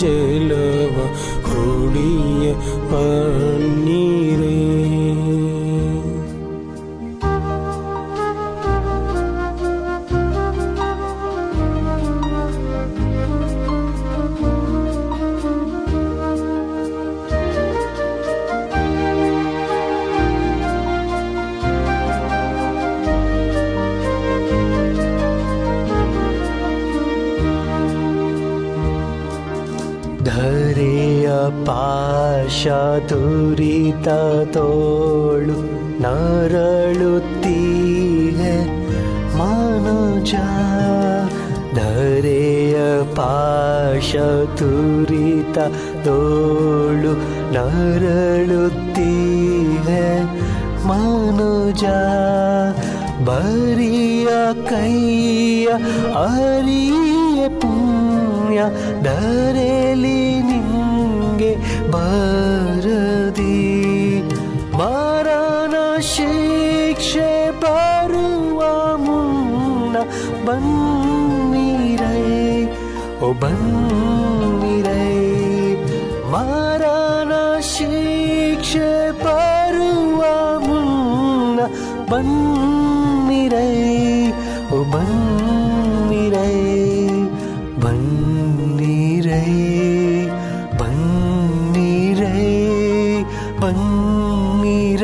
ಜೀವ ತೋಳು ನರಳುತ್ತೀಹೆ ಮನುಜ, ಬರಿಯ ಕೈಯ ಅರಿಯ ಪುಣ್ಯ ದರೆಲಿ ನಿಂಗೆ ಬರದಿ. ಮರಣ ಶಿಕ್ಷೆ ಬರುವ ಮುನ್ನ ಬನ್ನಿರೈ, ಓ ಬನ್ನಿರೈ परुीरे बिरे बी रै बीर बीर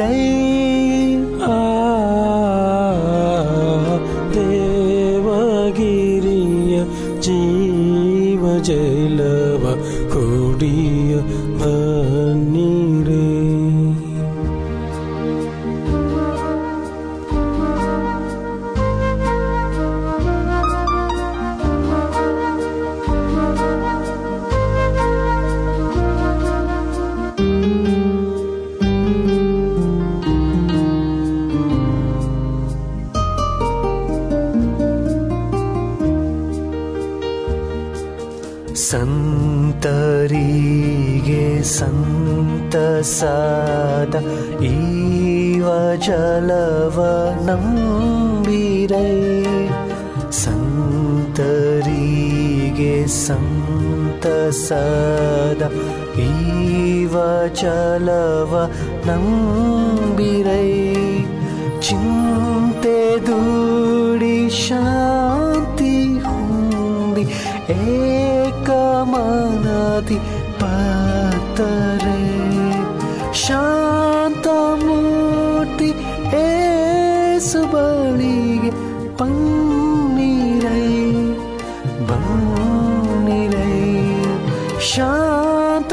देवगिरिय जीव जैलव सद इव जलवनं नम्बिरै सन्तरिगे सन्त सद इव चलव नम्बिरै चिन्ते दूडि शान्ति हुन्दि एमनाति ಏಸು ಬಳಿಗೆ ಪನ್ನೀರೈ ಬನ್ನಿರೈ ಶಾಂತ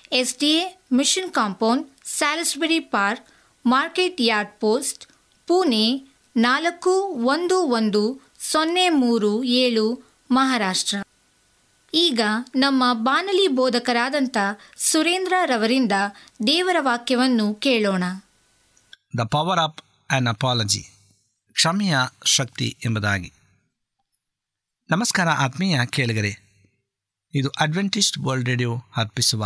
S D A mission compound, Salisbury park, market yard post, Pune ನಾಲ್ಕು ಒಂದು ಒಂದು ಸೊನ್ನೆ ಮೂರು ಏಳು ಮಹಾರಾಷ್ಟ್ರ. ಈಗ ನಮ್ಮ ಬಾನಲಿ ಬೋಧಕರಾದಂಥ ಸುರೇಂದ್ರ ರವರಿಂದ ದೇವರ ವಾಕ್ಯವನ್ನು ಕೇಳೋಣ. The power of an apology ಕ್ಷಮೆಯ ಶಕ್ತಿ ಎಂಬುದಾಗಿ. ನಮಸ್ಕಾರ ಆತ್ಮೀಯ ಕೇಳಿಗರೆ. ಇದು ಅಡ್ವೆಂಟಿಸ್ಟ್ ವರ್ಲ್ಡ್ ರೇಡಿಯೋ ಅರ್ಪಿಸುವ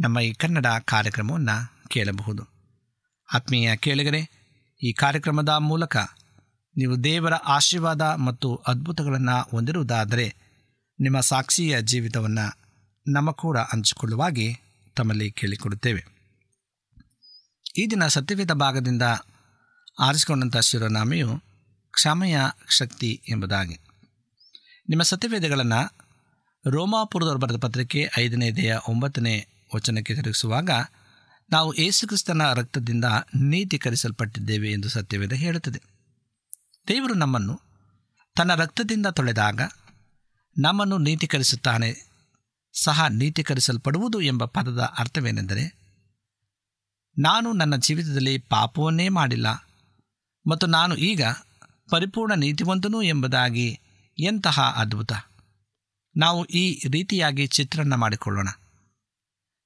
ನಮ್ಮ ಈ ಕನ್ನಡ ಕಾರ್ಯಕ್ರಮವನ್ನು ಕೇಳಬಹುದು. ಆತ್ಮೀಯ ಕೇಳಿಗರೆ, ಈ ಕಾರ್ಯಕ್ರಮದ ಮೂಲಕ ನೀವು ದೇವರ ಆಶೀರ್ವಾದ ಮತ್ತು ಅದ್ಭುತಗಳನ್ನು ಹೊಂದಿರುವುದಾದರೆ ನಿಮ್ಮ ಸಾಕ್ಷಿಯ ಜೀವಿತವನ್ನು ನಮ್ಮ ಕೂಡ ಹಂಚಿಕೊಳ್ಳುವಾಗಿ ತಮ್ಮಲ್ಲಿ ಕೇಳಿಕೊಡುತ್ತೇವೆ. ಈ ದಿನ ಸತ್ಯವೇದ ಭಾಗದಿಂದ ಆರಿಸಿಕೊಂಡಂಥ ಶಿರೋನಾಮೆಯು ಕ್ಷಮೆಯ ಶಕ್ತಿ ಎಂಬುದಾಗಿ. ನಿಮ್ಮ ಸತ್ಯವೇದಗಳನ್ನು ರೋಮಾಪುರದವರು ಬರೆದ ಪತ್ರಿಕೆ ಐದನೇದೆಯ ಒಂಬತ್ತನೇ ವಚನಕ್ಕೆ ತಿರುಗಿಸುವಾಗ ನಾವು ಯೇಸುಕ್ರಿಸ್ತನ ರಕ್ತದಿಂದ ನೀತೀಕರಿಸಲ್ಪಟ್ಟಿದ್ದೇವೆ ಎಂದು ಸತ್ಯವೇದ ಹೇಳುತ್ತದೆ. ದೇವರು ನಮ್ಮನ್ನು ತನ್ನ ರಕ್ತದಿಂದ ತೊಳೆದಾಗ ನಮ್ಮನ್ನು ನೀತೀಕರಿಸುತ್ತಾನೆ, ಸಹ ನೀತೀಕರಿಸಲ್ಪಡುವುದು ಎಂಬ ಪದದ ಅರ್ಥವೇನೆಂದರೆ, ನಾನು ನನ್ನ ಜೀವಿತದಲ್ಲಿ ಪಾಪವನ್ನೇ ಮಾಡಿಲ್ಲ ಮತ್ತು ನಾನು ಈಗ ಪರಿಪೂರ್ಣ ನೀತಿವಂತನು ಎಂಬುದಾಗಿ ಎಂತಹ ಅದ್ಭುತ. ನಾವು ಈ ರೀತಿಯಾಗಿ ಚಿತ್ರಣ ಮಾಡಿಕೊಳ್ಳೋಣ.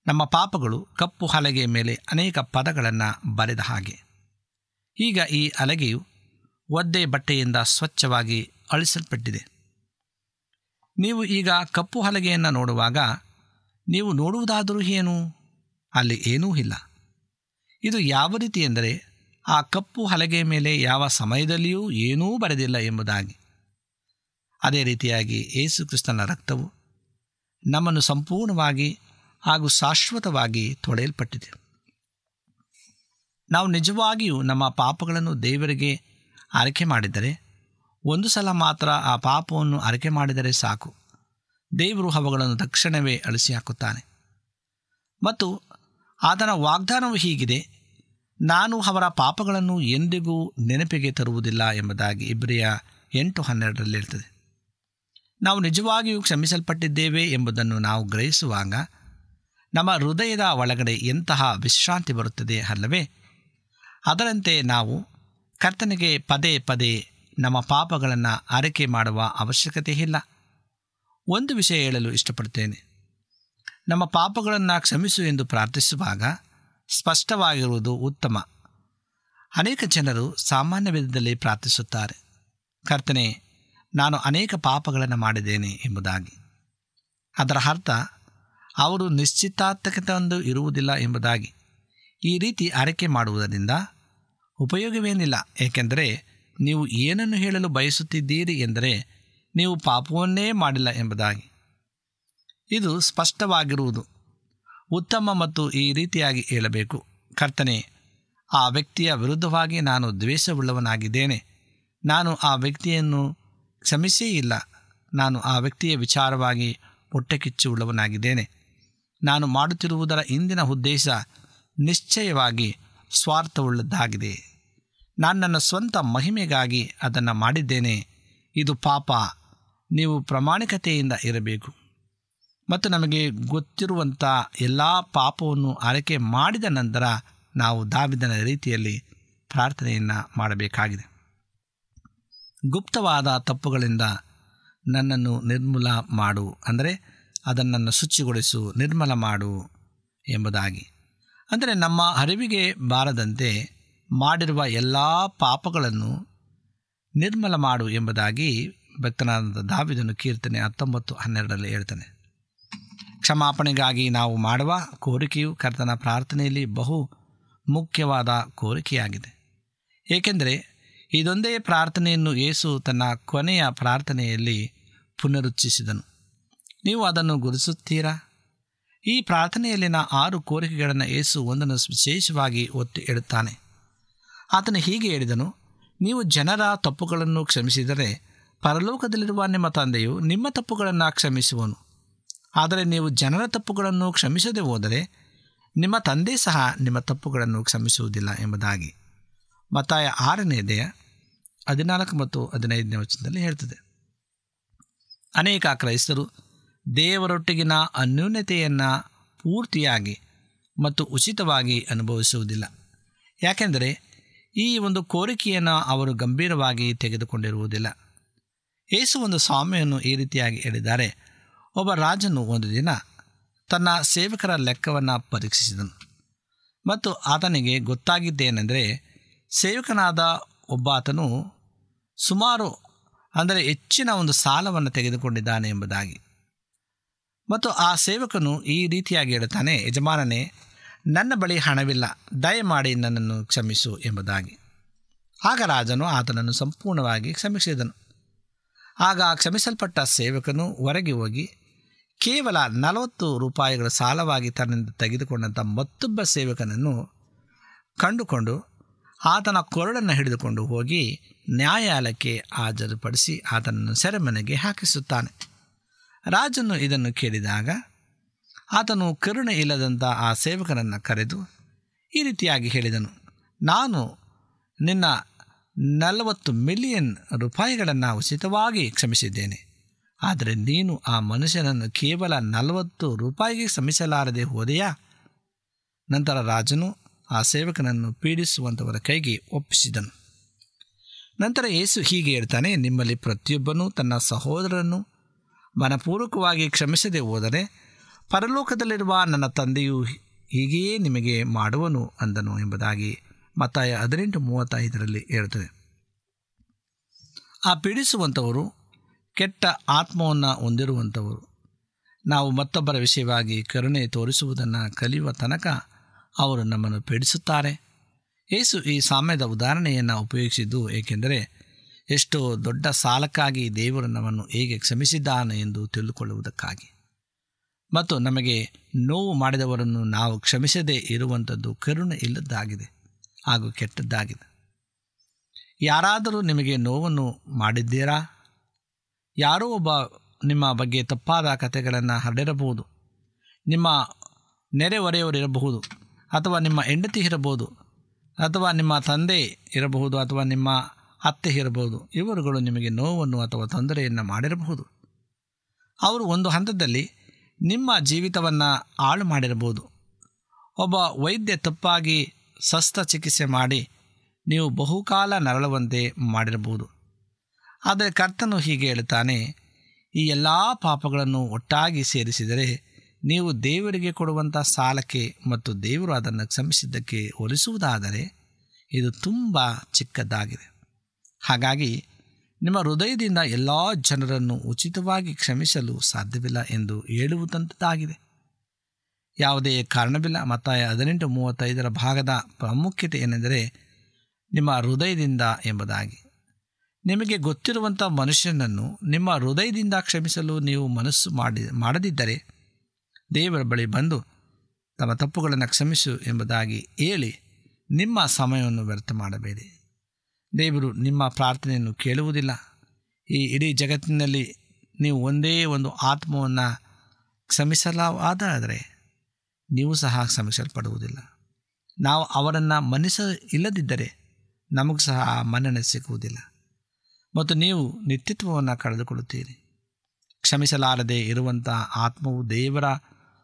ನಮ್ಮ ಪಾಪಗಳು ಕಪ್ಪು ಹಲಗೆಯ ಮೇಲೆ ಅನೇಕ ಪದಗಳನ್ನು ಬರೆದ ಹಾಗೆ. ಈಗ ಈ ಹಲಗೆಯು ಒದ್ದೆ ಬಟ್ಟೆಯಿಂದ ಸ್ವಚ್ಛವಾಗಿ ಅಳಿಸಲ್ಪಟ್ಟಿದೆ. ನೀವು ಈಗ ಕಪ್ಪು ಹಲಗೆಯನ್ನು ನೋಡುವಾಗ ನೀವು ನೋಡುವುದಾದರೂ ಏನು? ಅಲ್ಲಿ ಏನೂ ಇಲ್ಲ. ಇದು ಯಾವ ರೀತಿ ಎಂದರೆ ಆ ಕಪ್ಪು ಹಲಗೆಯ ಮೇಲೆ ಯಾವ ಸಮಯದಲ್ಲಿಯೂ ಏನೂ ಬರೆದಿಲ್ಲ ಎಂಬುದಾಗಿ. ಅದೇ ರೀತಿಯಾಗಿ ಯೇಸುಕ್ರಿಸ್ತನ ರಕ್ತವು ನಮ್ಮನ್ನು ಸಂಪೂರ್ಣವಾಗಿ ಹಾಗೂ ಶಾಶ್ವತವಾಗಿ ತೊಳೆಯಲ್ಪಟ್ಟಿದೆ ನಾವು ನಿಜವಾಗಿಯೂ ನಮ್ಮ ಪಾಪಗಳನ್ನು ದೇವರಿಗೆ ಆರೈಕೆ ಮಾಡಿದರೆ, ಒಂದು ಸಲ ಮಾತ್ರ ಆ ಪಾಪವನ್ನು ಆರೈಕೆ ಮಾಡಿದರೆ ಸಾಕು. ದೇವರು ಅವುಗಳನ್ನು ತಕ್ಷಣವೇ ಅಳಿಸಿ ಹಾಕುತ್ತಾನೆ. ಮತ್ತು ಆತನ ವಾಗ್ದಾನವು ಹೀಗಿದೆ, ನಾನು ಅವರ ಪಾಪಗಳನ್ನು ಎಂದಿಗೂ ನೆನಪಿಗೆ ತರುವುದಿಲ್ಲ ಎಂಬುದಾಗಿ ಇಬ್ರಿಯ ಎಂಟು ಹನ್ನೆರಡರಲ್ಲಿ ಇರ್ತದೆ ನಾವು ನಿಜವಾಗಿಯೂ ಕ್ಷಮಿಸಲ್ಪಟ್ಟಿದ್ದೇವೆ ಎಂಬುದನ್ನು ನಾವು ಗ್ರಹಿಸುವಾಗ ನಮ್ಮ ಹೃದಯದ ಒಳಗಡೆ ಎಂತಹ ವಿಶ್ರಾಂತಿ ಬರುತ್ತದೆ ಅಲ್ಲವೇ? ಅದರಂತೆ ನಾವು ಕರ್ತನಿಗೆ ಪದೇ ಪದೇ ನಮ್ಮ ಪಾಪಗಳನ್ನು ಆರೈಕೆ ಮಾಡುವ ಅವಶ್ಯಕತೆ ಇಲ್ಲ ಒಂದು ವಿಷಯ ಹೇಳಲು ಇಷ್ಟಪಡ್ತೇನೆ ನಮ್ಮ ಪಾಪಗಳನ್ನು ಕ್ಷಮಿಸು ಎಂದು ಪ್ರಾರ್ಥಿಸುವಾಗ ಸ್ಪಷ್ಟವಾಗಿರುವುದು ಉತ್ತಮ. ಅನೇಕ ಜನರು ಸಾಮಾನ್ಯ ವಿಧದಲ್ಲಿ ಪ್ರಾರ್ಥಿಸುತ್ತಾರೆ. ಕರ್ತನೆ, ನಾನು ಅನೇಕ ಪಾಪಗಳನ್ನು ಮಾಡಿದ್ದೇನೆ ಎಂಬುದಾಗಿ. ಅದರ ಅರ್ಥ ಅವರು ನಿಶ್ಚಿತಾರ್ಥಕತೆಯೊಂದು ಇರುವುದಿಲ್ಲ ಎಂಬುದಾಗಿ. ಈ ರೀತಿ ಆರೈಕೆ ಮಾಡುವುದರಿಂದ ಉಪಯೋಗವೇನಿಲ್ಲ. ಏಕೆಂದರೆ ನೀವು ಏನನ್ನು ಹೇಳಲು ಬಯಸುತ್ತಿದ್ದೀರಿ ಎಂದರೆ ನೀವು ಪಾಪವನ್ನೇ ಮಾಡಿಲ್ಲ ಎಂಬುದಾಗಿ. ಇದು ಸ್ಪಷ್ಟವಾಗಿರುವುದು. ಉತ್ತಮ ಮತ್ತು ಈ ರೀತಿಯಾಗಿ ಹೇಳಬೇಕು. ಕರ್ತನೆ, ಆ ವ್ಯಕ್ತಿಯ ವಿರುದ್ಧವಾಗಿ ನಾನು ದ್ವೇಷವುಳ್ಳವನಾಗಿದ್ದೇನೆ. ನಾನು ಆ ವ್ಯಕ್ತಿಯನ್ನು ಕ್ಷಮಿಸೇ ಇಲ್ಲ. ನಾನು ಆ ವ್ಯಕ್ತಿಯ ವಿಚಾರವಾಗಿ ಹೊಟ್ಟೆಕಿಚ್ಚುಳ್ಳವನಾಗಿದ್ದೇನೆ ನಾನು ಮಾಡುತ್ತಿರುವುದರ ಇಂದಿನ ಉದ್ದೇಶ ನಿಶ್ಚಯವಾಗಿ ಸ್ವಾರ್ಥವುಳ್ಳದ್ದಾಗಿದೆ. ನಾನು ನನ್ನ ಸ್ವಂತ ಮಹಿಮೆಗಾಗಿ ಅದನ್ನು ಮಾಡಿದ್ದೇನೆ. ಇದು ಪಾಪ. ನೀವು ಪ್ರಾಮಾಣಿಕತೆಯಿಂದ ಇರಬೇಕು. ಮತ್ತು ನಮಗೆ ಗೊತ್ತಿರುವಂಥ ಎಲ್ಲ ಪಾಪವನ್ನು ಆರೈಕೆ ಮಾಡಿದ ನಂತರ ನಾವು ದಾವಿದನ ರೀತಿಯಲ್ಲಿ ಪ್ರಾರ್ಥನೆಯನ್ನು ಮಾಡಬೇಕಾಗಿದೆ. ಗುಪ್ತವಾದ ತಪ್ಪುಗಳಿಂದ ನನ್ನನ್ನು ನಿರ್ಮೂಲ ಮಾಡು. ಅಂದರೆ ಅದನ್ನು ಶುಚಿಗೊಳಿಸು, ನಿರ್ಮಲ ಮಾಡು ಎಂಬುದಾಗಿ. ಅಂದರೆ ನಮ್ಮ ಅರಿವಿಗೆ ಬಾರದಂತೆ ಮಾಡಿರುವ ಎಲ್ಲ ಪಾಪಗಳನ್ನು ನಿರ್ಮಲ ಮಾಡು ಎಂಬುದಾಗಿ ಭಕ್ತನಾದ ದಾವಿದನು ಕೀರ್ತನೆ ಹತ್ತೊಂಬತ್ತು, ಹನ್ನೆರಡರಲ್ಲಿ ಹೇಳ್ತಾನೆ. ಕ್ಷಮಾಪಣೆಗಾಗಿ ನಾವು ಮಾಡುವ ಕೋರಿಕೆಯು ಕರ್ತನ ಪ್ರಾರ್ಥನೆಯಲ್ಲಿ ಬಹು ಮುಖ್ಯವಾದ ಕೋರಿಕೆಯಾಗಿದೆ. ಏಕೆಂದರೆ ಇದೊಂದೇ ಪ್ರಾರ್ಥನೆಯನ್ನು ಯೇಸು ತನ್ನ ಕೊನೆಯ ಪ್ರಾರ್ಥನೆಯಲ್ಲಿ ಪುನರುಚ್ಚಿಸಿದನು ನೀವು ಅದನ್ನು ಗುರುತಿಸುತ್ತೀರಾ? ಈ ಪ್ರಾರ್ಥನೆಯಲ್ಲಿನ ಆರು ಕೋರಿಕೆಗಳನ್ನು ಏಸು ಒಂದನ್ನು ವಿಶೇಷವಾಗಿ ಒತ್ತಿ ಇಡುತ್ತಾನೆ ಆತನು ಹೀಗೆ ಹೇಳಿದನು, ನೀವು ಜನರ ತಪ್ಪುಗಳನ್ನು ಕ್ಷಮಿಸಿದರೆ ಪರಲೋಕದಲ್ಲಿರುವ ನಿಮ್ಮ ತಂದೆಯು ನಿಮ್ಮ ತಪ್ಪುಗಳನ್ನು ಕ್ಷಮಿಸುವನು. ಆದರೆ ನೀವು ಜನರ ತಪ್ಪುಗಳನ್ನು ಕ್ಷಮಿಸದೆ ಹೋದರೆ ನಿಮ್ಮ ತಂದೆ ಸಹ ನಿಮ್ಮ ತಪ್ಪುಗಳನ್ನು ಕ್ಷಮಿಸುವುದಿಲ್ಲ ಎಂಬುದಾಗಿ. ಮತ್ತಾಯ ಆರನೆಯದೆಯ ಹದಿನಾಲ್ಕು ಮತ್ತು ಹದಿನೈದನೇ ವಚನದಲ್ಲಿ ಹೇಳ್ತದೆ. ಅನೇಕ ಕ್ರೈಸ್ತರು ದೇವರೊಟ್ಟಿಗಿನ ಅನ್ಯೂನ್ಯತೆಯನ್ನು ಪೂರ್ತಿಯಾಗಿ ಮತ್ತು ಉಚಿತವಾಗಿ ಅನುಭವಿಸುವುದಿಲ್ಲ. ಯಾಕೆಂದರೆ ಈ ಒಂದು ಕೋರಿಕೆಯನ್ನು ಅವರು ಗಂಭೀರವಾಗಿ ತೆಗೆದುಕೊಂಡಿರುವುದಿಲ್ಲ. ಏಸು ಒಂದು ಸ್ವಾಮಿಯನ್ನು ಈ ರೀತಿಯಾಗಿ ಹೇಳಿದ್ದಾರೆ, ಒಬ್ಬ ರಾಜನು ಒಂದು ದಿನ ತನ್ನ ಸೇವಕರ ಲೆಕ್ಕವನ್ನು ಪರೀಕ್ಷಿಸಿದನು ಮತ್ತು ಆತನಿಗೆ ಗೊತ್ತಾಗಿದ್ದೇನೆಂದರೆ ಸೇವಕನಾದ ಒಬ್ಬಾತನು ಸುಮಾರು ಅಂದರೆ ಹೆಚ್ಚಿನ ಒಂದು ಸಾಲವನ್ನು ತೆಗೆದುಕೊಂಡಿದ್ದಾನೆ ಎಂಬುದಾಗಿ. ಮತ್ತು ಆ ಸೇವಕನು ಈ ರೀತಿಯಾಗಿ ಹೇಳುತ್ತಾನೆ, ಯಜಮಾನನೇ, ನನ್ನ ಬಳಿ ಹಣವಿಲ್ಲ. ದಯಮಾಡಿ ನನ್ನನ್ನು ಕ್ಷಮಿಸು ಎಂಬುದಾಗಿ. ಆಗ ರಾಜನು ಆತನನ್ನು ಸಂಪೂರ್ಣವಾಗಿ ಕ್ಷಮಿಸಿದನು. ಆಗ ಕ್ಷಮಿಸಲ್ಪಟ್ಟ ಸೇವಕನು ಹೊರಗೆ ಹೋಗಿ ಕೇವಲ ನಲವತ್ತು ರೂಪಾಯಿಗಳ ಸಾಲವಾಗಿ ತನ್ನಿಂದ ತೆಗೆದುಕೊಂಡಂಥ ಮತ್ತೊಬ್ಬ ಸೇವಕನನ್ನು ಕಂಡುಕೊಂಡು ಆತನ ಕೊರಳನ್ನು ಹಿಡಿದುಕೊಂಡು ಹೋಗಿ ನ್ಯಾಯಾಲಯಕ್ಕೆ ಹಾಜರುಪಡಿಸಿ ಆತನನ್ನು ಸೆರೆಮನೆಗೆ ಹಾಕಿಸುತ್ತಾನೆ. ರಾಜನು ಇದನ್ನು ಕೇಳಿದಾಗ, ಆತನು ಕರುಣೆ ಇಲ್ಲದಂಥ ಆ ಸೇವಕನನ್ನು ಕರೆದು ಈ ರೀತಿಯಾಗಿ ಹೇಳಿದನು, ನಾನು ನಿನ್ನ ನಲವತ್ತು ಮಿಲಿಯನ್ ರೂಪಾಯಿಗಳನ್ನು ಉಚಿತವಾಗಿ ಕ್ಷಮಿಸಿದ್ದೇನೆ. ಆದರೆ ನೀನು ಆ ಮನುಷ್ಯನನ್ನು ಕೇವಲ ನಲವತ್ತು ರೂಪಾಯಿಗೆ ಕ್ಷಮಿಸಲಾರದೆ ಹೋದೆಯಾ? ನಂತರ ರಾಜನು ಆ ಸೇವಕನನ್ನು ಪೀಡಿಸುವಂಥವರ ಕೈಗೆ ಒಪ್ಪಿಸಿದನು. ನಂತರ ಯೇಸು ಹೀಗೆ ಹೇಳ್ತಾನೆ, ನಿಮ್ಮಲ್ಲಿ ಪ್ರತಿಯೊಬ್ಬನೂ ತನ್ನ ಸಹೋದರನ್ನು ಮನಪೂರ್ವಕವಾಗಿ ಕ್ಷಮಿಸದೆ ಹೋದರೆ ಪರಲೋಕದಲ್ಲಿರುವ ನನ್ನ ತಂದೆಯು ಹೀಗೆಯೇ ನಿಮಗೆ ಮಾಡುವನು ಅಂದನು ಎಂಬುದಾಗಿ ಮತ್ತಾಯ ಹದಿನೆಂಟು ಮೂವತ್ತೈದರಲ್ಲಿ ಹೇಳುತ್ತದೆ. ಆ ಪೀಡಿಸುವಂಥವರು ಕೆಟ್ಟ ಆತ್ಮವನ್ನು ಹೊಂದಿರುವಂಥವರು. ನಾವು ಮತ್ತೊಬ್ಬರ ವಿಷಯವಾಗಿ ಕರುಣೆ ತೋರಿಸುವುದನ್ನು ಕಲಿಯುವ ತನಕ ಅವರು ನಮ್ಮನ್ನು ಪೀಡಿಸುತ್ತಾರೆ. ಏಸು ಈ ಸಾಮ್ಯದ ಉದಾಹರಣೆಯನ್ನು ಉಪಯೋಗಿಸಿದ್ದು ಏಕೆಂದರೆ ಎಷ್ಟೋ ದೊಡ್ಡ ಸಾಲಕ್ಕಾಗಿ ದೇವರು ನಮ್ಮನ್ನು ಹೇಗೆ ಕ್ಷಮಿಸಿದ್ದಾನೆ ಎಂದು ತಿಳಿದುಕೊಳ್ಳುವುದಕ್ಕಾಗಿ ಮತ್ತು ನಮಗೆ ನೋವು ಮಾಡಿದವರನ್ನು ನಾವು ಕ್ಷಮಿಸದೇ ಇರುವಂಥದ್ದು ಕರುಣೆ ಇಲ್ಲದ್ದಾಗಿದೆ ಹಾಗೂ ಕೆಟ್ಟದ್ದಾಗಿದೆ. ಯಾರಾದರೂ ನಿಮಗೆ ನೋವನ್ನು ಮಾಡಿದ್ದೀರಾ? ಯಾರೋ ಒಬ್ಬ ನಿಮ್ಮ ಬಗ್ಗೆ ತಪ್ಪಾದ ಕಥೆಗಳನ್ನು ಹರಡಿರಬಹುದು. ನಿಮ್ಮ ನೆರೆಹೊರೆಯವರಿರಬಹುದು ಅಥವಾ ನಿಮ್ಮ ಹೆಂಡತಿ ಇರಬಹುದು ಅಥವಾ ನಿಮ್ಮ ತಂದೆ ಇರಬಹುದು ಅಥವಾ ನಿಮ್ಮ ಅತ್ತೆ ಇರಬಹುದು, ಇವರುಗಳು ನಿಮಗೆ ನೋವನ್ನು ಅಥವಾ ತೊಂದರೆಯನ್ನು ಮಾಡಿರಬಹುದು. ಅವರು ಒಂದು ಹಂತದಲ್ಲಿ ನಿಮ್ಮ ಜೀವಿತವನ್ನು ಹಾಳು ಮಾಡಿರಬಹುದು. ಒಬ್ಬ ವೈದ್ಯ ತಪ್ಪಾಗಿ ಶಸ್ತ್ರಚಿಕಿತ್ಸೆ ಮಾಡಿ ನೀವು ಬಹುಕಾಲ ನರಳುವಂತೆ ಮಾಡಿರಬಹುದು. ಆದರೆ ಕರ್ತನು ಹೀಗೆ ಹೇಳುತ್ತಾನೆ, ಈ ಎಲ್ಲ ಪಾಪಗಳನ್ನು ಒಟ್ಟಾಗಿ ಸೇರಿಸಿದರೆ ನೀವು ದೇವರಿಗೆ ಕೊಡುವಂಥ ಸಾಲಕ್ಕೆ ಮತ್ತು ದೇವರು ಅದನ್ನು ಕ್ಷಮಿಸಿದ್ದಕ್ಕೆ ಹೋಲಿಸುವುದಾದರೆ ಇದು ತುಂಬ ಚಿಕ್ಕದಾಗಿದೆ. ಹಾಗಾಗಿ ನಿಮ್ಮ ಹೃದಯದಿಂದ ಎಲ್ಲ ಜನರನ್ನು ಉಚಿತವಾಗಿ ಕ್ಷಮಿಸಲು ಸಾಧ್ಯವಿಲ್ಲ ಎಂದು ಹೇಳುವುದಂತಾಗಿದೆ. ಯಾವುದೇ ಕಾರಣವಿಲ್ಲ. ಮತ್ತಾಯ ಹದಿನೆಂಟು ಮೂವತ್ತೈದರ ಭಾಗದ ಪ್ರಾಮುಖ್ಯತೆ ಏನೆಂದರೆ ನಿಮ್ಮ ಹೃದಯದಿಂದ ಎಂಬುದಾಗಿ. ನಿಮಗೆ ಗೊತ್ತಿರುವಂಥ ಮನುಷ್ಯನನ್ನು ನಿಮ್ಮ ಹೃದಯದಿಂದ ಕ್ಷಮಿಸಲು ನೀವು ಮನಸ್ಸು ಮಾಡಿ, ಮಾಡದಿದ್ದರೆ ದೇವರ ಬಳಿ ಬಂದು ತಮ್ಮ ತಪ್ಪುಗಳನ್ನು ಕ್ಷಮಿಸು ಎಂಬುದಾಗಿ ಹೇಳಿ ನಿಮ್ಮ ಸಮಯವನ್ನು ವ್ಯರ್ಥ ಮಾಡಬೇಡಿ. ದೇವರು ನಿಮ್ಮ ಪ್ರಾರ್ಥನೆಯನ್ನು ಕೇಳುವುದಿಲ್ಲ. ಈ ಇಡೀ ಜಗತ್ತಿನಲ್ಲಿ ನೀವು ಒಂದೇ ಒಂದು ಆತ್ಮವನ್ನು ಕ್ಷಮಿಸಲಾದರೆ ನೀವು ಸಹ ಕ್ಷಮಿಸಲ್ಪಡುವುದಿಲ್ಲ. ನಾವು ಅವರನ್ನು ಮನ್ನಿಸ ಇಲ್ಲದಿದ್ದರೆ ನಮಗೂ ಸಹ ಆ ಮನ್ನಣೆ ಸಿಗುವುದಿಲ್ಲ. ಮತ್ತು ನೀವು ನಿತ್ಯತ್ವವನ್ನು ಕಳೆದುಕೊಳ್ಳುತ್ತೀರಿ. ಕ್ಷಮಿಸಲಾರದೆ ಇರುವಂಥ ಆತ್ಮವು ದೇವರ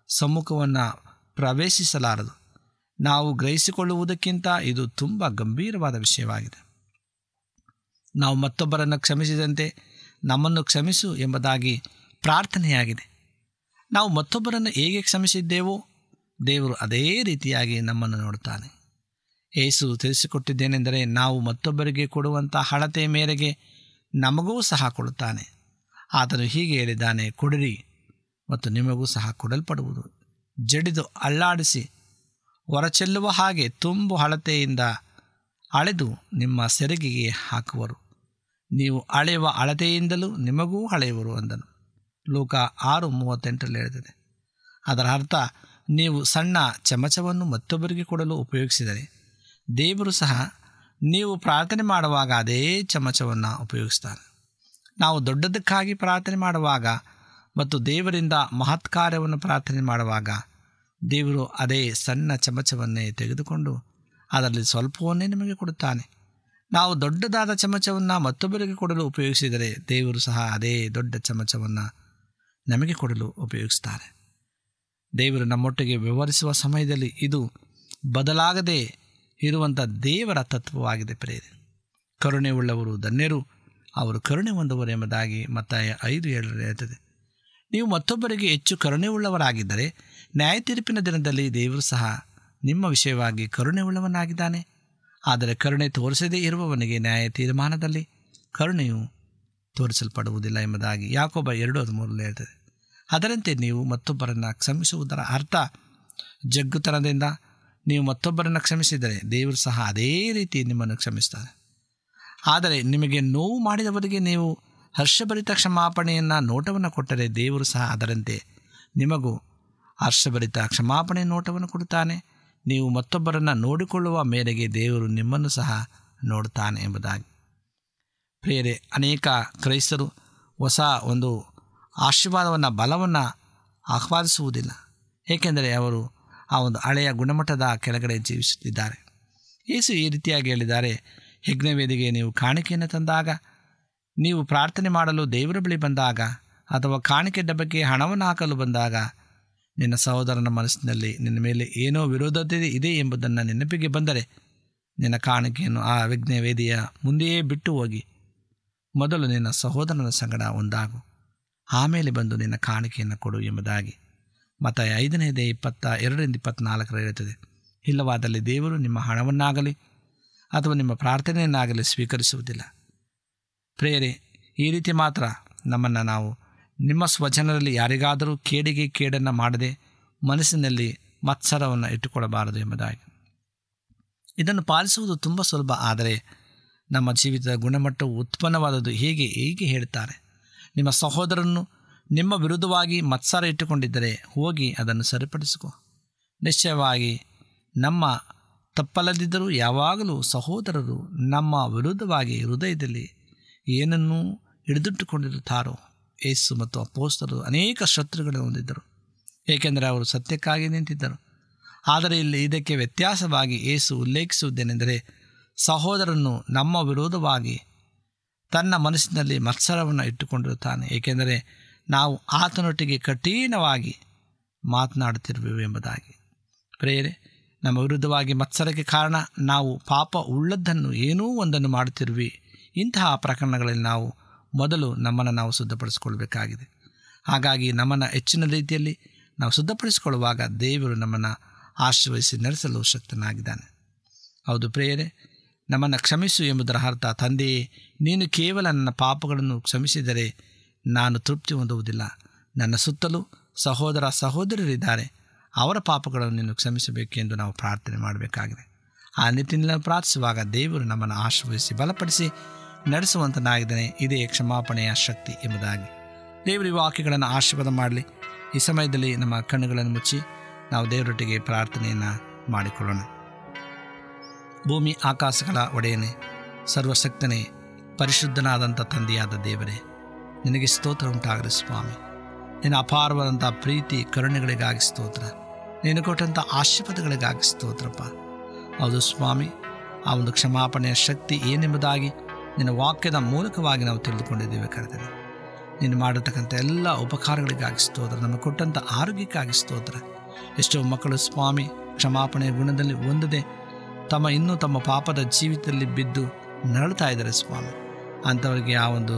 ಸಮ್ಮುಖವನ್ನು ಪ್ರವೇಶಿಸಲಾರದು. ನಾವು ಗ್ರಹಿಸಿಕೊಳ್ಳುವುದಕ್ಕಿಂತ ಇದು ತುಂಬ ಗಂಭೀರವಾದ ವಿಷಯವಾಗಿದೆ. ನಾವು ಮತ್ತೊಬ್ಬರನ್ನು ಕ್ಷಮಿಸಿದಂತೆ ನಮ್ಮನ್ನು ಕ್ಷಮಿಸು ಎಂಬುದಾಗಿ ಪ್ರಾರ್ಥನೆಯಾಗಿದೆ. ನಾವು ಮತ್ತೊಬ್ಬರನ್ನು ಹೇಗೆ ಕ್ಷಮಿಸಿದ್ದೇವೋ ದೇವರು ಅದೇ ರೀತಿಯಾಗಿ ನಮ್ಮನ್ನು ನೋಡುತ್ತಾನೆ. ಏಸು ತಿಳಿಸಿಕೊಟ್ಟಿದ್ದೇನೆಂದರೆ ನಾವು ಮತ್ತೊಬ್ಬರಿಗೆ ಕೊಡುವಂಥ ಹಳತೆ ಮೇರೆಗೆ ನಮಗೂ ಸಹ ಕೊಡುತ್ತಾನೆ. ಆತನು ಹೀಗೆ ಹೇಳಿದ್ದಾನೆ, ಕೊಡಿರಿ ಮತ್ತು ನಿಮಗೂ ಸಹ ಕೊಡಲ್ಪಡುವುದು. ಜಡಿದು ಅಲ್ಲಾಡಿಸಿ, ಹೊರಚೆಲ್ಲುವ ಹಾಗೆ ತುಂಬು ಹಳತೆಯಿಂದ ಅಳೆದು ನಿಮ್ಮ ಸೆರಗಿಗೆ ಹಾಕುವರು. ನೀವು ಅಳೆಯುವ ಅಳತೆಯಿಂದಲೂ ನಿಮಗೂ ಅಳೆಯುವರು ಅಂದನು. ಲೋಕ ಆರು ಮೂವತ್ತೆಂಟರಲ್ಲಿ ಹೇಳ್ತದೆ ಅದರ ಅರ್ಥ, ನೀವು ಸಣ್ಣ ಚಮಚವನ್ನು ಮತ್ತೊಬ್ಬರಿಗೆ ಕೊಡಲು ಉಪಯೋಗಿಸಿದರೆ, ದೇವರು ಸಹ ನೀವು ಪ್ರಾರ್ಥನೆ ಮಾಡುವಾಗ ಅದೇ ಚಮಚವನ್ನು ಉಪಯೋಗಿಸ್ತಾನೆ ನಾವು ದೊಡ್ಡದಕ್ಕಾಗಿ ಪ್ರಾರ್ಥನೆ ಮಾಡುವಾಗ ಮತ್ತು ದೇವರಿಂದ ಮಹತ್ಕಾರ್ಯವನ್ನು ಪ್ರಾರ್ಥನೆ ಮಾಡುವಾಗ ದೇವರು ಅದೇ ಸಣ್ಣ ಚಮಚವನ್ನೇ ತೆಗೆದುಕೊಂಡು ಅದರಲ್ಲಿ ಸ್ವಲ್ಪವನ್ನೇ ನಿಮಗೆ ಕೊಡುತ್ತಾನೆ. ನಾವು ದೊಡ್ಡದಾದ ಚಮಚವನ್ನು ಮತ್ತೊಬ್ಬರಿಗೆ ಕೊಡಲು ಉಪಯೋಗಿಸಿದರೆ ದೇವರು ಸಹ ಅದೇ ದೊಡ್ಡ ಚಮಚವನ್ನು ನಮಗೆ ಕೊಡಲು ಉಪಯೋಗಿಸ್ತಾರೆ ದೇವರು ನಮ್ಮೊಟ್ಟಿಗೆ ವ್ಯವಹರಿಸುವ ಸಮಯದಲ್ಲಿ ಇದು ಬದಲಾಗದೆ ಇರುವಂಥ ದೇವರ ತತ್ವವಾಗಿದೆ ಪ್ರೇರೆ ಕರುಣೆ ಉಳ್ಳವರು ಧನ್ಯರು, ಅವರು ಕರುಣೆ ಹೊಂದುವರು ಎಂಬುದಾಗಿ ಮತ್ತಾಯ ಐದು ಏಳರಲ್ಲಿ ಹೇಳ್ತದೆ. ನೀವು ಮತ್ತೊಬ್ಬರಿಗೆ ಹೆಚ್ಚು ಕರುಣೆ ಉಳ್ಳವರಾಗಿದ್ದರೆ ನ್ಯಾಯ ತೀರ್ಪಿನ ದಿನದಲ್ಲಿ ದೇವರು ಸಹ ನಿಮ್ಮ ವಿಷಯವಾಗಿ ಕರುಣೆ ಉಳ್ಳವನಾಗಿದ್ದಾನೆ ಆದರೆ ಕರುಣೆ ತೋರಿಸದೇ ಇರುವವನಿಗೆ ನ್ಯಾಯ ತೀರ್ಮಾನದಲ್ಲಿ. ಕರುಣೆಯು ತೋರಿಸಲ್ಪಡುವುದಿಲ್ಲ ಎಂಬುದಾಗಿ ಯಾಕೊಬ್ಬ ಎರಡು ಹದಿಮೂರರಲ್ಲಿ ಹೇಳ್ತದೆ ಅದರಂತೆ ನೀವು ಮತ್ತೊಬ್ಬರನ್ನು ಕ್ಷಮಿಸುವುದರ ಅರ್ಥ ಜಗ್ಗುತನದಿಂದ ನೀವು ಮತ್ತೊಬ್ಬರನ್ನು ಕ್ಷಮಿಸಿದರೆ ದೇವರು ಸಹ ಅದೇ ರೀತಿ ನಿಮ್ಮನ್ನು ಕ್ಷಮಿಸ್ತಾರೆ ಆದರೆ ನಿಮಗೆ ನೋವು ಮಾಡಿದವರಿಗೆ ನೀವು ಹರ್ಷಭರಿತ ಕ್ಷಮಾಪಣೆಯನ್ನು ನೋಟವನ್ನು ಕೊಟ್ಟರೆ ದೇವರು ಸಹ ಅದರಂತೆ ನಿಮಗೂ ಹರ್ಷಭರಿತ ಕ್ಷಮಾಪಣೆ ನೋಟವನ್ನು ಕೊಡುತ್ತಾನೆ. ನೀವು ಮತ್ತೊಬ್ಬರನ್ನು ನೋಡಿಕೊಳ್ಳುವ ಮೇರೆಗೆ ದೇವರು ನಿಮ್ಮನ್ನು ಸಹ ನೋಡ್ತಾನೆ ಎಂಬುದಾಗಿ. ಪ್ರಿಯರೇ, ಅನೇಕ ಕ್ರೈಸ್ತರು ಹೊಸ ಒಂದು ಆಶೀರ್ವಾದವನ್ನು, ಬಲವನ್ನು ಆಹ್ವಾನಿಸುವುದಿಲ್ಲ. ಏಕೆಂದರೆ ಅವರು ಆ ಒಂದು ಹಳೆಯ ಗುಣಮಟ್ಟದ ಕೆಳಗಡೆ ಜೀವಿಸುತ್ತಿದ್ದಾರೆ. ಯೇಸು ಈ ರೀತಿಯಾಗಿ ಹೇಳಿದ್ದಾರೆ ಯಜ್ಞವೇದಿಗೆ ನೀವು ಕಾಣಿಕೆಯನ್ನು ತಂದಾಗ, ನೀವು ಪ್ರಾರ್ಥನೆ ಮಾಡಲು ದೇವರ ಬಳಿ ಬಂದಾಗ ಅಥವಾ ಕಾಣಿಕೆ ಡಬ್ಬಕ್ಕೆ ಹಣವನ್ನು ಹಾಕಲು ಬಂದಾಗ ನಿನ್ನ ಸಹೋದರನ ಮನಸ್ಸಿನಲ್ಲಿ ನಿನ್ನ ಮೇಲೆ ಏನೋ ವಿರೋಧತೆ ಇದೆ ಎಂಬುದನ್ನು ನೆನಪಿಗೆ ಬಂದರೆ ನಿನ್ನ ಕಾಣಿಕೆಯನ್ನು ಆ ವಿಘ್ನ ವೇದಿಯ ಮುಂದೆಯೇ ಬಿಟ್ಟು ಹೋಗಿ. ಮೊದಲು ನಿನ್ನ ಸಹೋದರನ ಸಂಗಡ ಒಂದಾಗು. ಆಮೇಲೆ ಬಂದು ನಿನ್ನ ಕಾಣಿಕೆಯನ್ನು ಕೊಡು ಎಂಬುದಾಗಿ. ಮತ ಐದನೇದೇ ಇಪ್ಪತ್ತ ಎರಡರಿಂದ ಇಪ್ಪತ್ತ್ನಾಲ್ಕರ ಇರುತ್ತದೆ ಇಲ್ಲವಾದಲ್ಲಿ ದೇವರು ನಿಮ್ಮ ಹಣವನ್ನಾಗಲಿ ಅಥವಾ ನಿಮ್ಮ ಪ್ರಾರ್ಥನೆಯನ್ನಾಗಲಿ ಸ್ವೀಕರಿಸುವುದಿಲ್ಲ. ಪ್ರೇರೆ ಈ ರೀತಿ ಮಾತ್ರ ನಮ್ಮನ್ನು ನಾವು ನಿಮ್ಮ ಸ್ವಜನರಲ್ಲಿ ಯಾರಿಗಾದರೂ ಕೇಡಿಗೆ ಕೇಡನ್ನು ಮಾಡದೆ ಮನಸ್ಸಿನಲ್ಲಿ ಮತ್ಸರವನ್ನು ಇಟ್ಟುಕೊಳ್ಳಬಾರದು ಎಂಬುದಾಗಿ. ಇದನ್ನು ಪಾಲಿಸುವುದು ತುಂಬ ಸುಲಭ, ಆದರೆ ನಮ್ಮ ಜೀವಿತದ ಗುಣಮಟ್ಟವು ಉತ್ಪನ್ನವಾದದ್ದು ಹೇಗೆ ಹೇಗೆ ಹೇಳ್ತಾರೆ ನಿಮ್ಮ ಸಹೋದರನ್ನು ನಿಮ್ಮ ವಿರುದ್ಧವಾಗಿ ಮತ್ಸರ ಇಟ್ಟುಕೊಂಡಿದ್ದರೆ ಹೋಗಿ ಅದನ್ನು ಸರಿಪಡಿಸಿಕೊ. ನಿಶ್ಚಯವಾಗಿ ನಮ್ಮ ತಪ್ಪಲ್ಲದಿದ್ದರೂ ಯಾವಾಗಲೂ ಸಹೋದರರು ನಮ್ಮ ವಿರುದ್ಧವಾಗಿ ಹೃದಯದಲ್ಲಿ ಏನನ್ನೂ ಹಿಡಿದಿಟ್ಟುಕೊಂಡಿರುತ್ತಾರೋ ಏಸು ಮತ್ತು ಅಪೋಸ್ತರು ಅನೇಕ ಶತ್ರುಗಳನ್ನು ಹೊಂದಿದ್ದರು. ಏಕೆಂದರೆ ಅವರು ಸತ್ಯಕ್ಕಾಗಿ ನಿಂತಿದ್ದರು. ಆದರೆ ಇಲ್ಲಿ ಇದಕ್ಕೆ ವ್ಯತ್ಯಾಸವಾಗಿ ಏಸು ಉಲ್ಲೇಖಿಸುವುದೇನೆಂದರೆ ಸಹೋದರನು ನಮ್ಮ ವಿರೋಧವಾಗಿ ತನ್ನ ಮನಸ್ಸಿನಲ್ಲಿ ಮತ್ಸರವನ್ನು ಇಟ್ಟುಕೊಂಡಿರುತ್ತಾನೆ. ಏಕೆಂದರೆ ನಾವು ಆತನೊಟ್ಟಿಗೆ ಕಠಿಣವಾಗಿ ಮಾತನಾಡುತ್ತಿರುವೆವು ಎಂಬುದಾಗಿ. ಪ್ರೇರೆ ನಮ್ಮ ವಿರುದ್ಧವಾಗಿ ಮತ್ಸರಕ್ಕೆ ಕಾರಣ ನಾವು ಪಾಪ ಉಳ್ಳದ್ದನ್ನು ಏನೂ ಒಂದನ್ನು ಮಾಡುತ್ತಿರುವಿ. ಇಂತಹ ಪ್ರಕರಣಗಳಲ್ಲಿ ನಾವು ಮೊದಲು ನಮ್ಮನ್ನು ನಾವು ಶುದ್ಧಪಡಿಸಿಕೊಳ್ಬೇಕಾಗಿದೆ. ಹಾಗಾಗಿ ನಮ್ಮನ್ನು ಹೆಚ್ಚಿನ ರೀತಿಯಲ್ಲಿ ನಾವು ಶುದ್ಧಪಡಿಸಿಕೊಳ್ಳುವಾಗ ದೇವರು ನಮ್ಮನ್ನು ಆಶ್ರಯಿಸಿ ನಡೆಸಲು ಶಕ್ತನಾಗಿದ್ದಾನೆ. ಹೌದು ಪ್ರೇಯರೆ, ನಮ್ಮನ್ನು ಕ್ಷಮಿಸು ಎಂಬುದರ ಅರ್ಥ ತಂದೆಯೇ ನೀನು ಕೇವಲ ನನ್ನ ಪಾಪಗಳನ್ನು ಕ್ಷಮಿಸಿದರೆ ನಾನು ತೃಪ್ತಿ ಹೊಂದುವುದಿಲ್ಲ. ನನ್ನ ಸುತ್ತಲೂ ಸಹೋದರ ಸಹೋದರರಿದ್ದಾರೆ. ಅವರ ಪಾಪಗಳನ್ನು ನೀನು ಕ್ಷಮಿಸಬೇಕೆಂದು ನಾವು ಪ್ರಾರ್ಥನೆ ಮಾಡಬೇಕಾಗಿದೆ. ಆ ನಿಟ್ಟಿನಲ್ಲಿ ಪ್ರಾರ್ಥಿಸುವಾಗ ದೇವರು ನಮ್ಮನ್ನು ಆಶ್ರಯಿಸಿ ಬಲಪಡಿಸಿ ನಡೆಸುವಂತನಾಗಿದ್ದಾನೆ ಇದೇ ಕ್ಷಮಾಪಣೆಯ ಶಕ್ತಿ ಎಂಬುದಾಗಿ. ದೇವರು ಈ ವಾಕ್ಯಗಳನ್ನು ಆಶೀರ್ವಾದ ಮಾಡಲಿ. ಈ ಸಮಯದಲ್ಲಿ ನಮ್ಮ ಕಣ್ಣುಗಳನ್ನು ಮುಚ್ಚಿ ನಾವು ದೇವರೊಟ್ಟಿಗೆ ಪ್ರಾರ್ಥನೆಯನ್ನು ಮಾಡಿಕೊಳ್ಳೋಣ. ಭೂಮಿ ಆಕಾಶಗಳ ಒಡೆಯನೆ, ಸರ್ವಶಕ್ತನೇ ಪರಿಶುದ್ಧನಾದಂಥ ತಂದೆಯಾದ ದೇವರೇ, ನಿನಗೆ ಸ್ತೋತ್ರ ಉಂಟಾಗಲಿ ಸ್ವಾಮಿ. ನಿನ್ನ ಅಪಾರವಾದಂಥ ಪ್ರೀತಿ, ಕರುಣೆಗಳಿಗಾಗಿ ಸ್ತೋತ್ರ. ನೀನು ಕೊಟ್ಟಂಥ ಆಶೀರ್ವಾದಗಳಿಗಾಗಿ ಸ್ತೋತ್ರಪ್ಪ. ಹೌದು ಸ್ವಾಮಿ, ಆ ಒಂದು ಕ್ಷಮಾಪಣೆಯ ಶಕ್ತಿ ಏನೆಂಬುದಾಗಿ ನಿನ್ನ ವಾಕ್ಯದ ಮೂಲಕವಾಗಿ ನಾವು ತಿಳಿದುಕೊಂಡಿದ್ದೇವೆ ಕರೆದರೆ ನೀನು ಮಾಡಿರ್ತಕ್ಕಂಥ ಎಲ್ಲ ಉಪಕಾರಗಳಿಗಾಗಿ ಸ್ತೋತ್ರ ನಮಗೆ ಕೊಟ್ಟಂಥ ಆರೋಗ್ಯಕ್ಕಾಗಿ ಸ್ತೋತ್ರ. ಎಷ್ಟೋ ಮಕ್ಕಳು ಸ್ವಾಮಿ ಕ್ಷಮಾಪಣೆಯ ಗುಣದಲ್ಲಿ ಹೊಂದದೆ ತಮ್ಮ ಇನ್ನೂ ತಮ್ಮ ಪಾಪದ ಜೀವಿತದಲ್ಲಿ ಬಿದ್ದು ನರಳ್ತಾ ಇದ್ದಾರೆ ಸ್ವಾಮಿ. ಅಂಥವರಿಗೆ ಆ ಒಂದು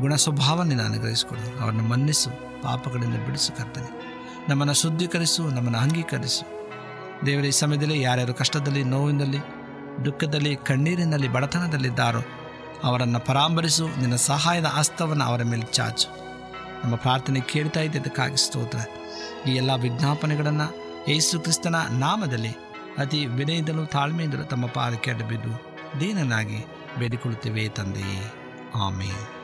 ಗುಣ ಸ್ವಭಾವನೇ ನಾನು ಅನುಗ್ರಹಿಸಿಕೊಡು ಅವರನ್ನು ಮನ್ನಿಸು, ಪಾಪಗಳಿಂದ ಬಿಡಿಸು ಕರ್ತನೆ. ನಮ್ಮನ್ನು ಶುದ್ಧೀಕರಿಸು, ನಮ್ಮನ್ನು ಅಂಗೀಕರಿಸು. ದೇವರ, ಈ ಸಮಯದಲ್ಲಿ ಯಾರ್ಯಾರು ಕಷ್ಟದಲ್ಲಿ, ನೋವಿನಲ್ಲಿ, ದುಃಖದಲ್ಲಿ, ಕಣ್ಣೀರಿನಲ್ಲಿ, ಬಡತನದಲ್ಲಿದ್ದಾರೋ ಅವರನ್ನು ಪರಾಮರಿಸು ನಿನ್ನ ಸಹಾಯದ ಹಸ್ತವನ್ನು ಅವರ ಮೇಲೆ ಚಾಚು. ನಮ್ಮ ಪ್ರಾರ್ಥನೆ ಕೇಳ್ತಾ ಇದ್ದದಕ್ಕಾಗಿ ಸ್ತೋತ್ರ. ಈ ಎಲ್ಲ ವಿಜ್ಞಾಪನೆಗಳನ್ನು ಯೇಸು ಕ್ರಿಸ್ತನ ನಾಮದಲ್ಲಿ ಅತಿ ವಿನಯದಲ್ಲೂ ತಾಳ್ಮೆಯಿಂದಲೂ ತಮ್ಮ ಪಾದಕ್ಕೆ ಬಿದ್ದು ದೀನನಾಗಿ ಬೇಡಿಕೊಳ್ಳುತ್ತೇವೆ ತಂದೆಯೇ. ಆಮೇಲೆ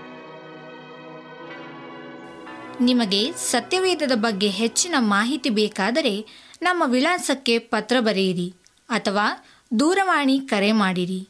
ನಿಮಗೆ ಸತ್ಯವೇದದ ಬಗ್ಗೆ ಹೆಚ್ಚಿನ ಮಾಹಿತಿ ಬೇಕಾದರೆ ನಮ್ಮ ವಿಳಾಸಕ್ಕೆ ಪತ್ರ ಬರೆಯಿರಿ ಅಥವಾ ದೂರವಾಣಿ ಕರೆ ಮಾಡಿರಿ.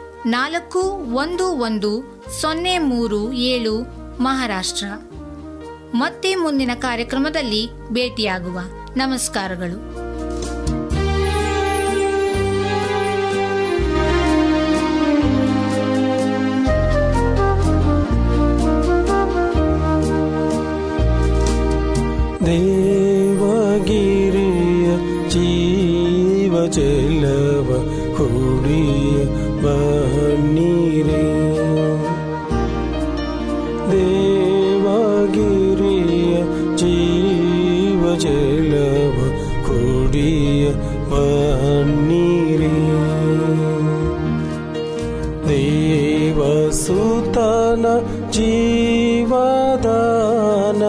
ನಾಲ್ಕು, ಒಂದು ಒಂದು, ಸೊನ್ನೆ, ಮೂರು, ಏಳು, ಮಹಾರಾಷ್ಟ್ರ. ಮತ್ತೆ ಮುಂದಿನ ಕಾರ್ಯಕ್ರಮದಲ್ಲಿ ಭೇಟಿಯಾಗುವ. ನಮಸ್ಕಾರಗಳು. ದೇವಗಿರಿಯ ಜೀವ ಜಲವ देव गिरिय जीव जलव कुडिय वीरे देवसूतन जीवदन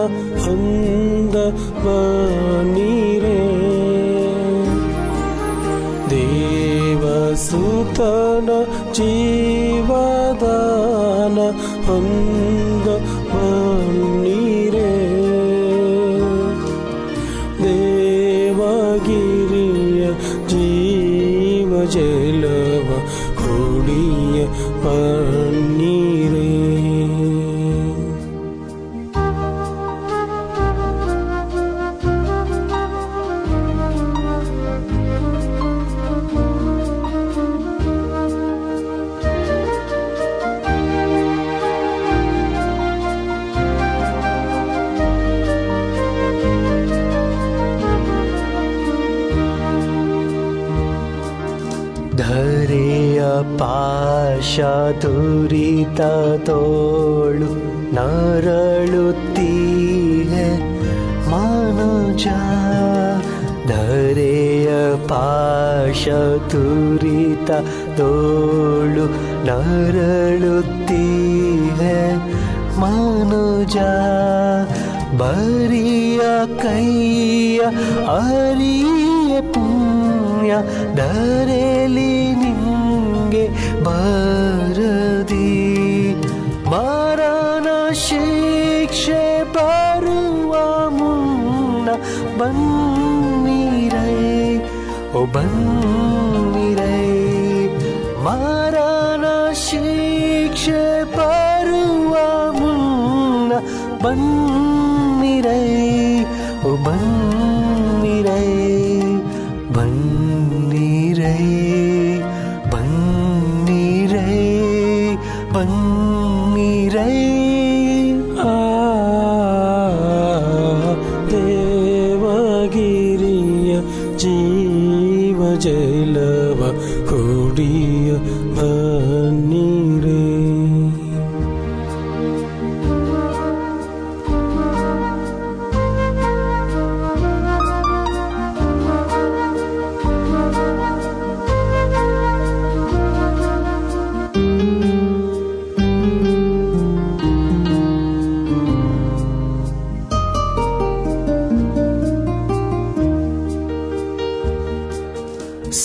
हिरे देवन जीव ಹೊಂದ ಧರೆಯ ಪಾಶ ತುರಿತ ತೋಳು ನರಳುತ್ತೀಹೆ ಮನುಜ ಧರೆಯ ಪಾಶ ತುರಿತ ತೋಳು ನರಳುತ್ತೀಹೆ ಮನುಜ ಬರಿಯ ಕೈಯ ಅರಿಯ ಪೂಜ ದರೆಲಿ म शिक्ष पारु आम् बीरे बीरे मराणा शिक्ष पारु आम् बा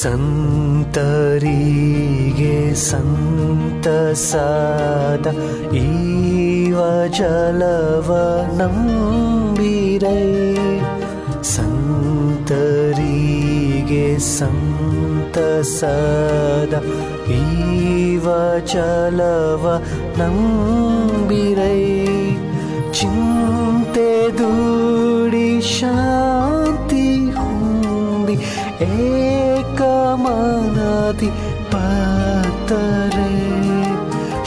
ಸಂತರಿಗೆ ಸಂತಸಾದ ಈವ ಜಲವ ನಂಬಿರೈ. ಸಂತರಿಗೆ ಸಂತಸಾದ ಈವ ಜಲವ ನಂಬಿರೈ. ಚಿಂತೆ ದೂಡಿ ಶಾಂತಿ ಹೊಂದಿ ಏಕಮನದಿ ಪಾತರೆ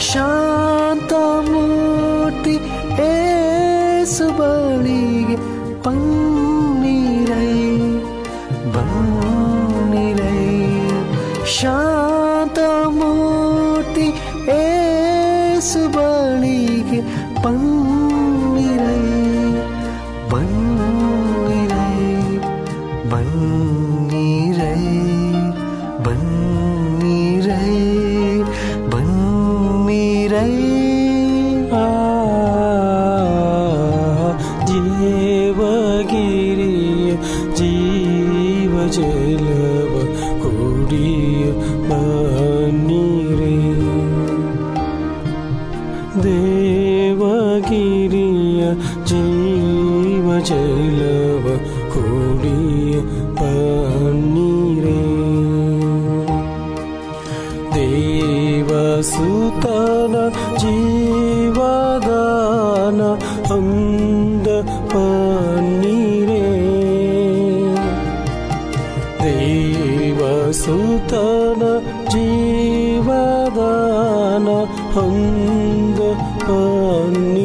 ಶಾಂತ ಮೂರ್ತಿ ಏಸು ಬಳಿಗೆ ಪನ್ನೀರೈ ಬನ್ನಿರೈ ಶಾಂತ ಮೂರ್ತಿ ಏಸು ಬಳಿಗೆ ಪನ್ನಿರೈ ಬನ್ನಿರೈ ज्ञान अंग पानी